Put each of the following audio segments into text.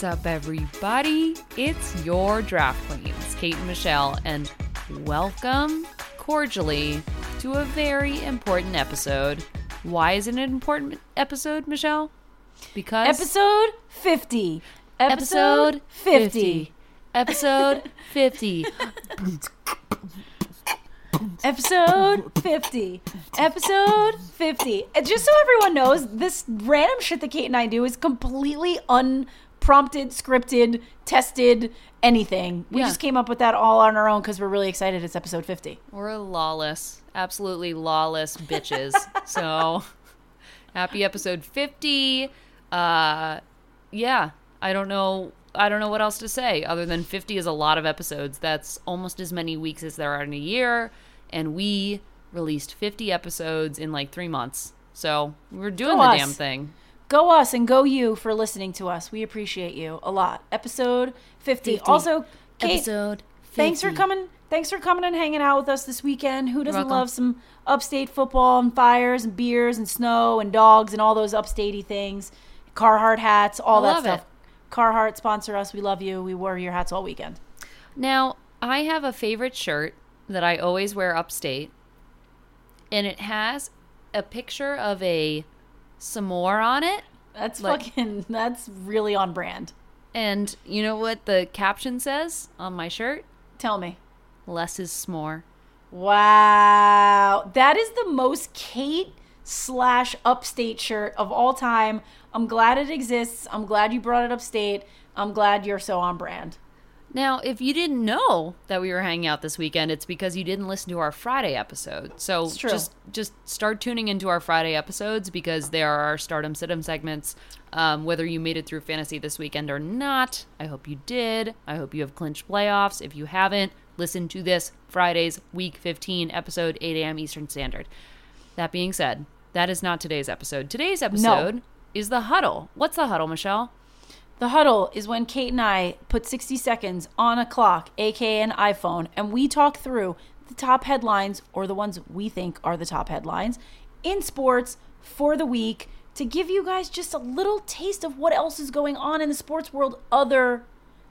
What's up, everybody? It's your draft queens, Kate and Michelle, and welcome cordially to a very important episode. Why is it an important episode, Michelle? Because Episode 50. episode 50. Episode 50. Episode 50. Episode 50. And just so everyone knows, this random shit that Kate and I do is completely unprompted, scripted, tested, anything. We Yeah. just came up with that all on our own because we're really excited it's episode 50. We're lawless, absolutely lawless bitches. so happy episode 50. Uh yeah, I don't know I don't know what else to say other than 50 is a lot of episodes. That's almost as many weeks as there are in a year and we released 50 episodes in like 3 months. So, we're doing Go the us. damn thing. Go us and go you for listening to us. We appreciate you a lot. Episode 50. 50. Also, Kate, Episode 50. Thanks for coming. Thanks for coming and hanging out with us this weekend. Who doesn't welcome. love some upstate football and fires and beers and snow and dogs and all those upstatey things? Carhartt hats, all I that stuff. it. Carhartt sponsor us. We love you. We wore your hats all weekend. Now, I have a favorite shirt that I always wear upstate, and it has a picture of a s'more on it. That's Like- fucking. That's really on brand. And you know what the caption says on my shirt? Tell me. Less is s'more. Wow, that is the most Kate slash upstate shirt of all time. I'm glad it exists. I'm glad you brought it upstate. I'm glad you're so on brand. Now, if you didn't know that we were hanging out this weekend, it's because you didn't listen to our Friday episode. So just just start tuning into our Friday episodes because they are our start 'em sit 'em segments. Um, whether you made it through fantasy this weekend or not, I hope you did. I hope you have clinched playoffs. If you haven't, listen to this Friday's Week 15 episode, 8 a.m. Eastern Standard. That being said, that is not today's episode. Today's episode is the huddle. What's the huddle, Michelle? The huddle is when Kate and I put 60 seconds on a clock, aka an iPhone, and we talk through the top headlines or the ones we think are the top headlines in sports for the week to give you guys just a little taste of what else is going on in the sports world other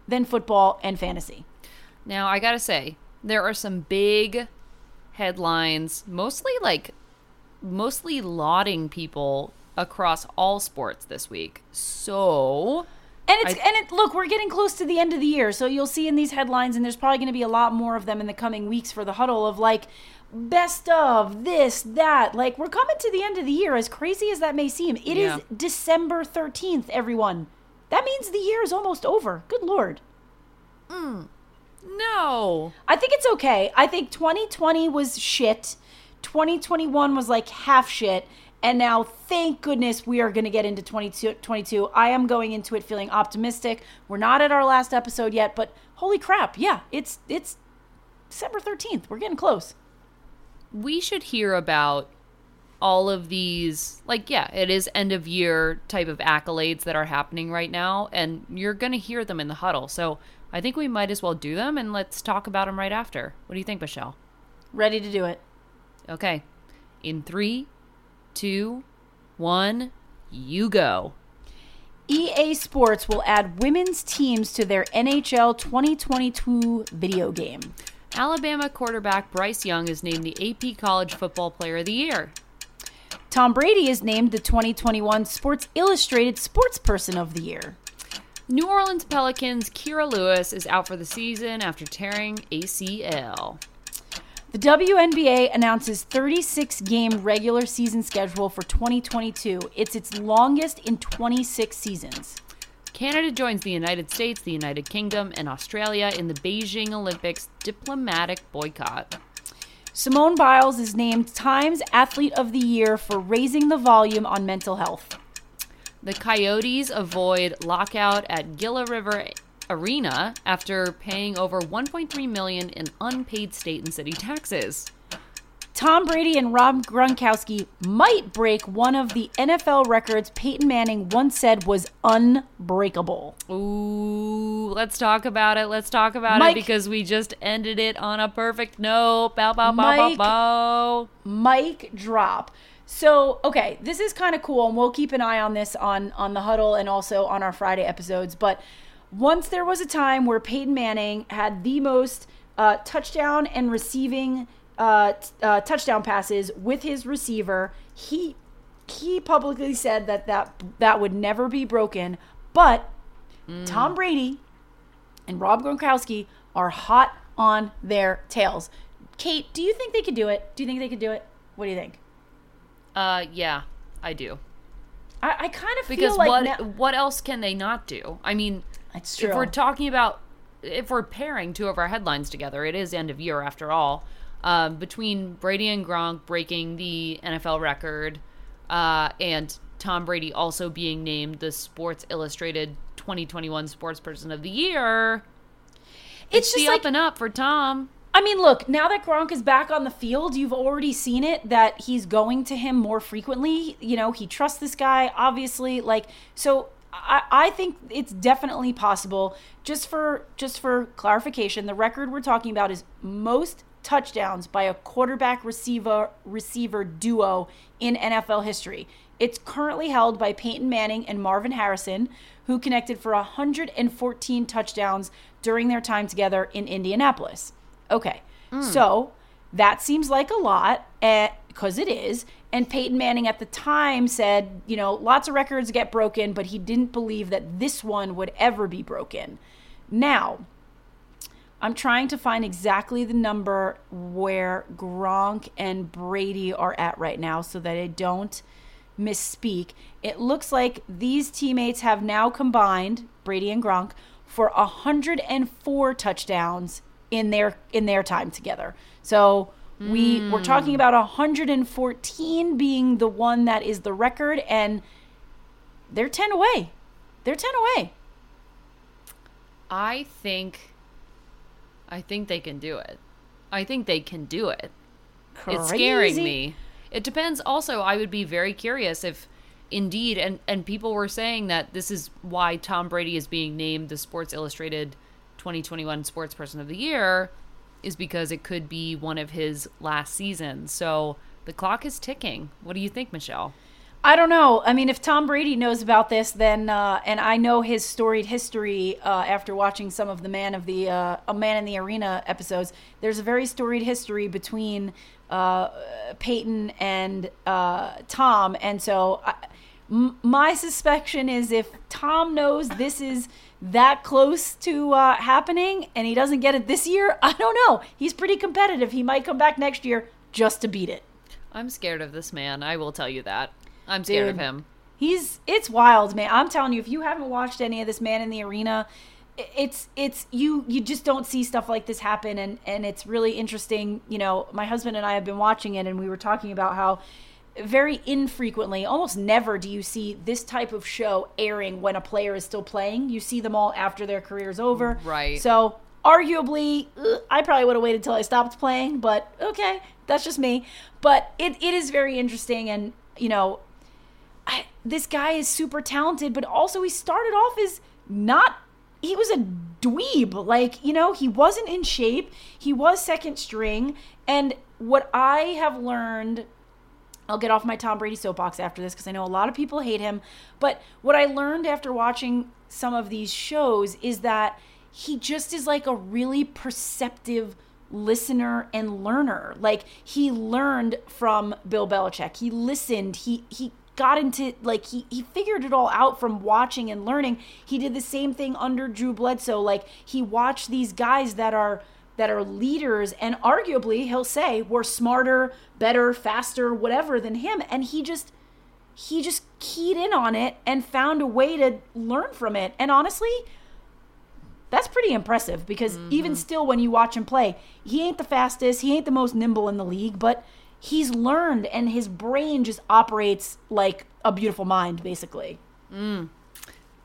than football and fantasy. Now, I gotta say, there are some big headlines, mostly like, mostly lauding people across all sports this week. So, And it's I- and it look, we're getting close to the end of the year, so you'll see in these headlines, and there's probably going to be a lot more of them in the coming weeks for the huddle of like best of this that. Like we're coming to the end of the year, as crazy as that may seem. It is Yeah. December thirteenth, everyone. That means the year is almost over. Good lord. Mm. no. I think it's okay. I think 2020 was shit. 2021 was like half shit. And now, thank goodness, we are going to get into 2022. I am going into it feeling optimistic. We're not at our last episode yet, but holy crap, yeah, it's it's December 13th. We're getting close. We should hear about all of these, like, yeah, it is end of year type of accolades that are happening right now, and you're gonna hear them in the huddle. So, I think we might as well do them, and let's talk about them right after. What do you think, Michelle? Ready to do it. Okay. In three, two, one, you go. EA Sports will add women's teams to their NHL 2022 video game. Alabama quarterback Bryce Young is named the AP College Football Player of the Year. Tom Brady is named the 2021 Sports Illustrated Sports Person of the Year. New Orleans Pelicans Kira Lewis is out for the season after tearing ACL. The WNBA announces 36 game regular season schedule for 2022. It's its longest in 26 seasons. Canada joins the United States, the United Kingdom, and Australia in the Beijing Olympics diplomatic boycott. Simone Biles is named Times Athlete of the Year for raising the volume on mental health. The Coyotes avoid lockout at Gila River Arena after paying over 1.3 million in unpaid state and city taxes. Tom Brady and Rob Gronkowski might break one of the NFL records Peyton Manning once said was unbreakable. Ooh, let's talk about it. Let's talk about Mike- it because we just ended it on a perfect note. Bow, bow, bow, Mike- bow, bow. Mic drop. So okay, this is kind of cool, and we'll keep an eye on this on on the huddle and also on our Friday episodes. But once there was a time where Peyton Manning had the most uh, touchdown and receiving uh, t- uh, touchdown passes with his receiver. He he publicly said that that that would never be broken, but Tom Brady and Rob Gronkowski are hot on their tails. Kate, do you think they could do it? Do you think they could do it? What do you think? Uh, yeah, I do. I, I kind of Because feel like what now- what else can they not do? I mean, That's true. if we're talking about if we're pairing two of our headlines together, it is end of year after all. Um, between Brady and Gronk breaking the NFL record, uh, and Tom Brady also being named the Sports Illustrated 2021 Sports Person of the Year, it's it's just the like up and up for Tom. I mean, look, now that Gronk is back on the field, you've already seen it that he's going to him more frequently. You know, he trusts this guy, obviously. Like, so I, I think it's definitely possible. Just for just for clarification, the record we're talking about is most touchdowns by a quarterback receiver receiver duo in NFL history. It's currently held by Peyton Manning and Marvin Harrison, who connected for 114 touchdowns during their time together in Indianapolis. Okay, hmm. so that seems like a lot, eh, because it is. And Peyton Manning at the time said, you know, lots of records get broken, but he didn't believe that this one would ever be broken. Now, I'm trying to find exactly the number where Gronk and Brady are at right now so that I don't misspeak. It looks like these teammates have now combined, Brady and Gronk, for 104 touchdowns in their in their time together. So we we're hmm. talking about 114 being the one that is the record and they're 10 away. They're 10 away. I think, I think they can do it. I think they can do it. It's scaring Crazy. me. It depends. Also, I would be very curious if, indeed, and and people were saying that this is why Tom Brady is being named the Sports Illustrated 2021 Sports Person of the Year, is because it could be one of his last seasons. So the clock is ticking. What do you think, Michelle? I don't know. I mean, if Tom Brady knows about this, then uh, and I know his storied history uh, after watching some of the Man of the uh, a Man in the Arena episodes. There's a very storied history between uh, Peyton and uh, Tom, and so I, m- my suspicion is if Tom knows this is that close to uh, happening and he doesn't get it this year, I don't know. He's pretty competitive. He might come back next year just to beat it. I'm scared of this man. I will tell you that. I'm scared of him. He's it's wild, man. I'm telling you, if you haven't watched any of this Man in the Arena, it's it's you you just don't see stuff like this happen, and and it's really interesting. You know, my husband and I have been watching it, and we were talking about how very infrequently, almost never, do you see this type of show airing when a player is still playing. You see them all after their career is over. Right. So arguably, ugh, I probably would have waited till I stopped playing, but okay, that's just me. But it, it is very interesting, and you know, I, this guy is super talented, but also he started off as not. He was a dweeb. Like, you know, he wasn't in shape. He was second string. And what I have learned, I'll get off my Tom Brady soapbox after this because I know a lot of people hate him. But what I learned after watching some of these shows is that he just is like a really perceptive listener and learner. Like he learned from Bill Belichick. He listened. He he got into like he he figured it all out from watching and learning. He did the same thing under Drew Bledsoe. Like he watched these guys that are that are leaders and arguably he'll say we're smarter, better, faster, whatever than him and he just he just keyed in on it and found a way to learn from it. And honestly, that's pretty impressive because mm-hmm. even still, when you watch him play, he ain't the fastest, he ain't the most nimble in the league, but he's learned and his brain just operates like a beautiful mind, basically. Mm.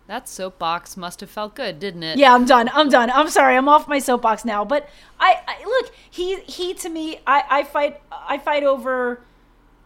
That soapbox must have felt good, didn't it? Yeah, I'm done. I'm done. I'm sorry. I'm off my soapbox now. But I, I look. He he to me. I I fight. I fight over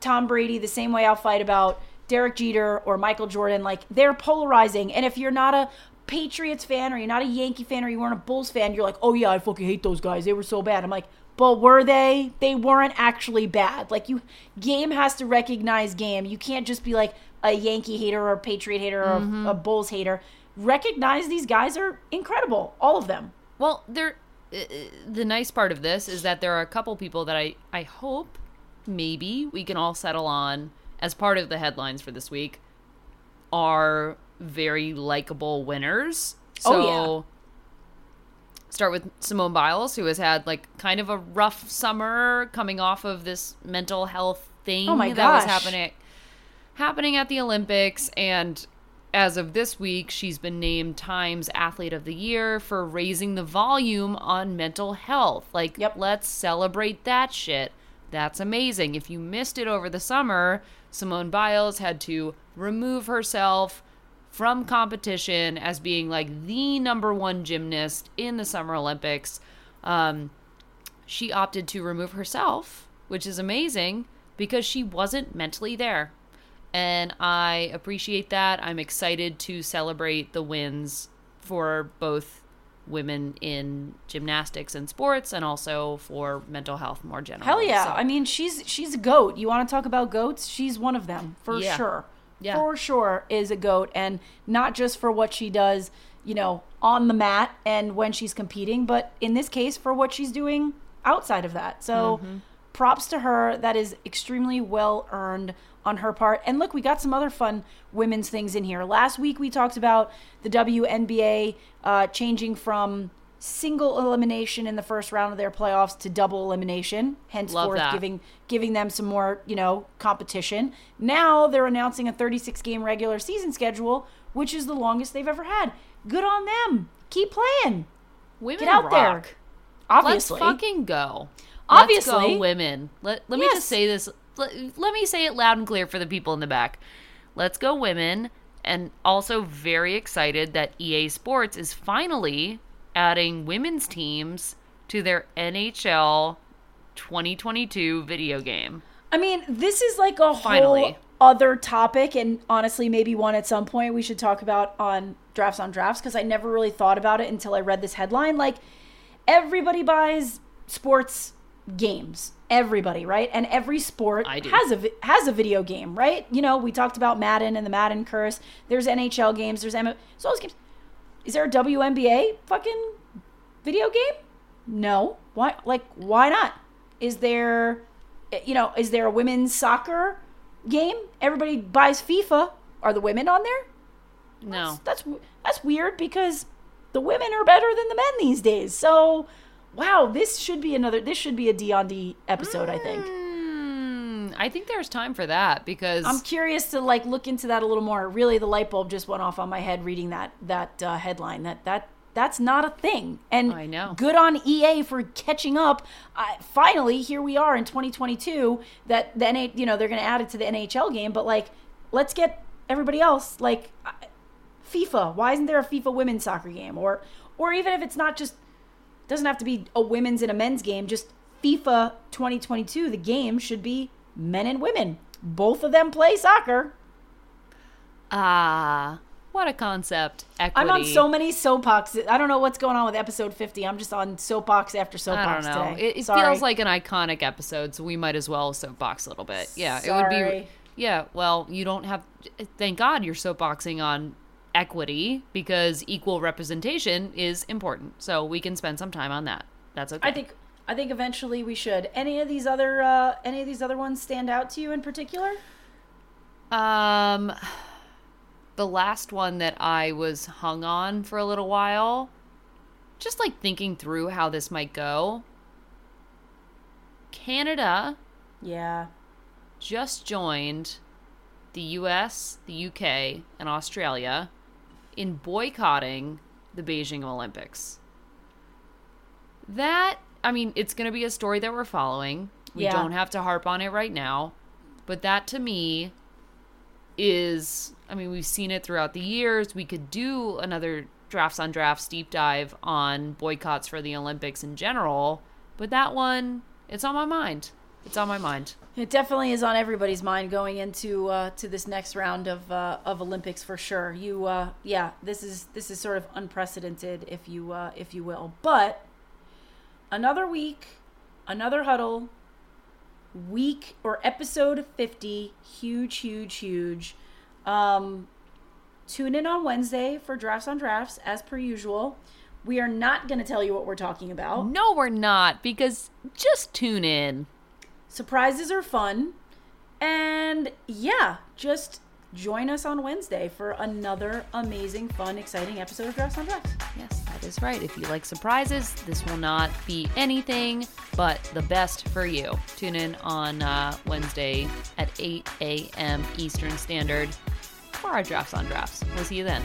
Tom Brady the same way I'll fight about Derek Jeter or Michael Jordan. Like they're polarizing. And if you're not a Patriots fan or you're not a Yankee fan or you weren't a Bulls fan, you're like, oh yeah, I fucking hate those guys. They were so bad. I'm like, but were they? They weren't actually bad. Like you, game has to recognize game. You can't just be like a Yankee hater or a Patriot hater or Mm-hmm. a, a Bulls hater. Recognize these guys are incredible, all of them. Well, there. Uh, the nice part of this is that there are a couple people that I I hope maybe we can all settle on as part of the headlines for this week are very likable winners. So Oh, yeah. start with Simone Biles, who has had like kind of a rough summer coming off of this mental health thing Oh my that was happening happening at the Olympics and as of this week, she's been named Times Athlete of the Year for raising the volume on mental health. Like, Yep. let's celebrate that shit. That's amazing. If you missed it over the summer, Simone Biles had to remove herself from competition as being like the number one gymnast in the Summer Olympics. Um, she opted to remove herself, which is amazing because she wasn't mentally there. And I appreciate that. I'm excited to celebrate the wins for both women in gymnastics and sports and also for mental health more generally. Hell yeah! So- I mean, she's she's a goat. You want to talk about goats? She's one of them for Yeah. sure. Yeah. For sure is a goat, and not just for what she does, you know, on the mat and when she's competing, but in this case for what she's doing outside of that. So, Mm-hmm. props to her. That is extremely well earned on her part. And look, we got some other fun women's things in here. Last week we talked about the WNBA uh, changing from single elimination in the first round of their playoffs to double elimination, henceforth giving giving them some more, you know, competition. Now they're announcing a 36 game regular season schedule, which is the longest they've ever had. Good on them. Keep playing. women Get out there. Obviously. Let's fucking go. Obviously. Let's go, women. Let, let me just say this. Let, let me say it loud and clear for the people in the back. Let's go, women. And also very excited that EA Sports is finally adding women's teams to their NHL 2022 video game. I mean, this is like a Finally. whole other topic, and honestly, maybe one at some point we should talk about on drafts on drafts because I never really thought about it until I read this headline. Like, everybody buys sports games, everybody, right? And every sport has a has a video game, right? You know, we talked about Madden and the Madden curse. There's NHL games. There's M- so those games. Is there a WNBA fucking video game? No. Why? Like, why not? Is there, eh, you know, is there a women's soccer game? Everybody buys FIFA. Are the women on there? No. That's that's weird because the women are better than the men these days. So, wow, this should be another. This should be a D on D episode. I think. Hmm, I think there's time for that because I'm curious to like look into that a little more. Really, the light bulb just went off on my head reading that that uh, headline. That that that's not a thing. And I know. Good on EA for catching up. Uh, finally, here we are in 2022. That the NA, you know they're going to add it to the NHL game, but like, let's get everybody else like FIFA. Why isn't there a FIFA women's soccer game? Or or even if it's not just doesn't have to be a women's and a men's game. Just FIFA 2022. The game should be men and women. Both of them play soccer. ah, what a concept. Equity. I'm on so many soapboxes. I don't know what's going on with episode 50. I'm just on soapbox after soapbox I soapbox don't know. today. It, it feels like an iconic episode, so we might as well soapbox a little bit. Yeah, it would be. Yeah, well, you don't have. Thank God you're soapboxing on equity because equal representation is important. So we can spend some time on that. That's okay. I think I think eventually we should. Any of these other uh, any of these other ones stand out to you in particular? Um, the last one that I was hung on for a little while, just like thinking through how this might go. Canada Yeah. just joined the US, the UK, and Australia in boycotting the Beijing Olympics. That, I mean, it's going to be a story that we're following. We Yeah. don't have to harp on it right now. But that to me is, I mean, we've seen it throughout the years. We could do another drafts on drafts deep dive on boycotts for the Olympics in general. But that one, it's on my mind. It's on my mind. It definitely is on everybody's mind going into uh, to this next round of uh, of Olympics for sure. You, uh, yeah, this is this is sort of unprecedented, if you uh, if you will. But another week another huddle, week or episode 50. Huge, huge, huge. Um, tune in on Wednesday for Drafts on Drafts, as per usual. We are not going to tell you what we're talking about. No, we're not, because just tune in. Surprises are fun. And yeah, just join us on Wednesday for another amazing, fun, exciting episode of Drafts on Drafts. Yes, that is right. If you like surprises, this will not be anything but the best for you. Tune in on uh, Wednesday at 8 a.m. Eastern Standard for our Drafts on Drafts. We'll see you then.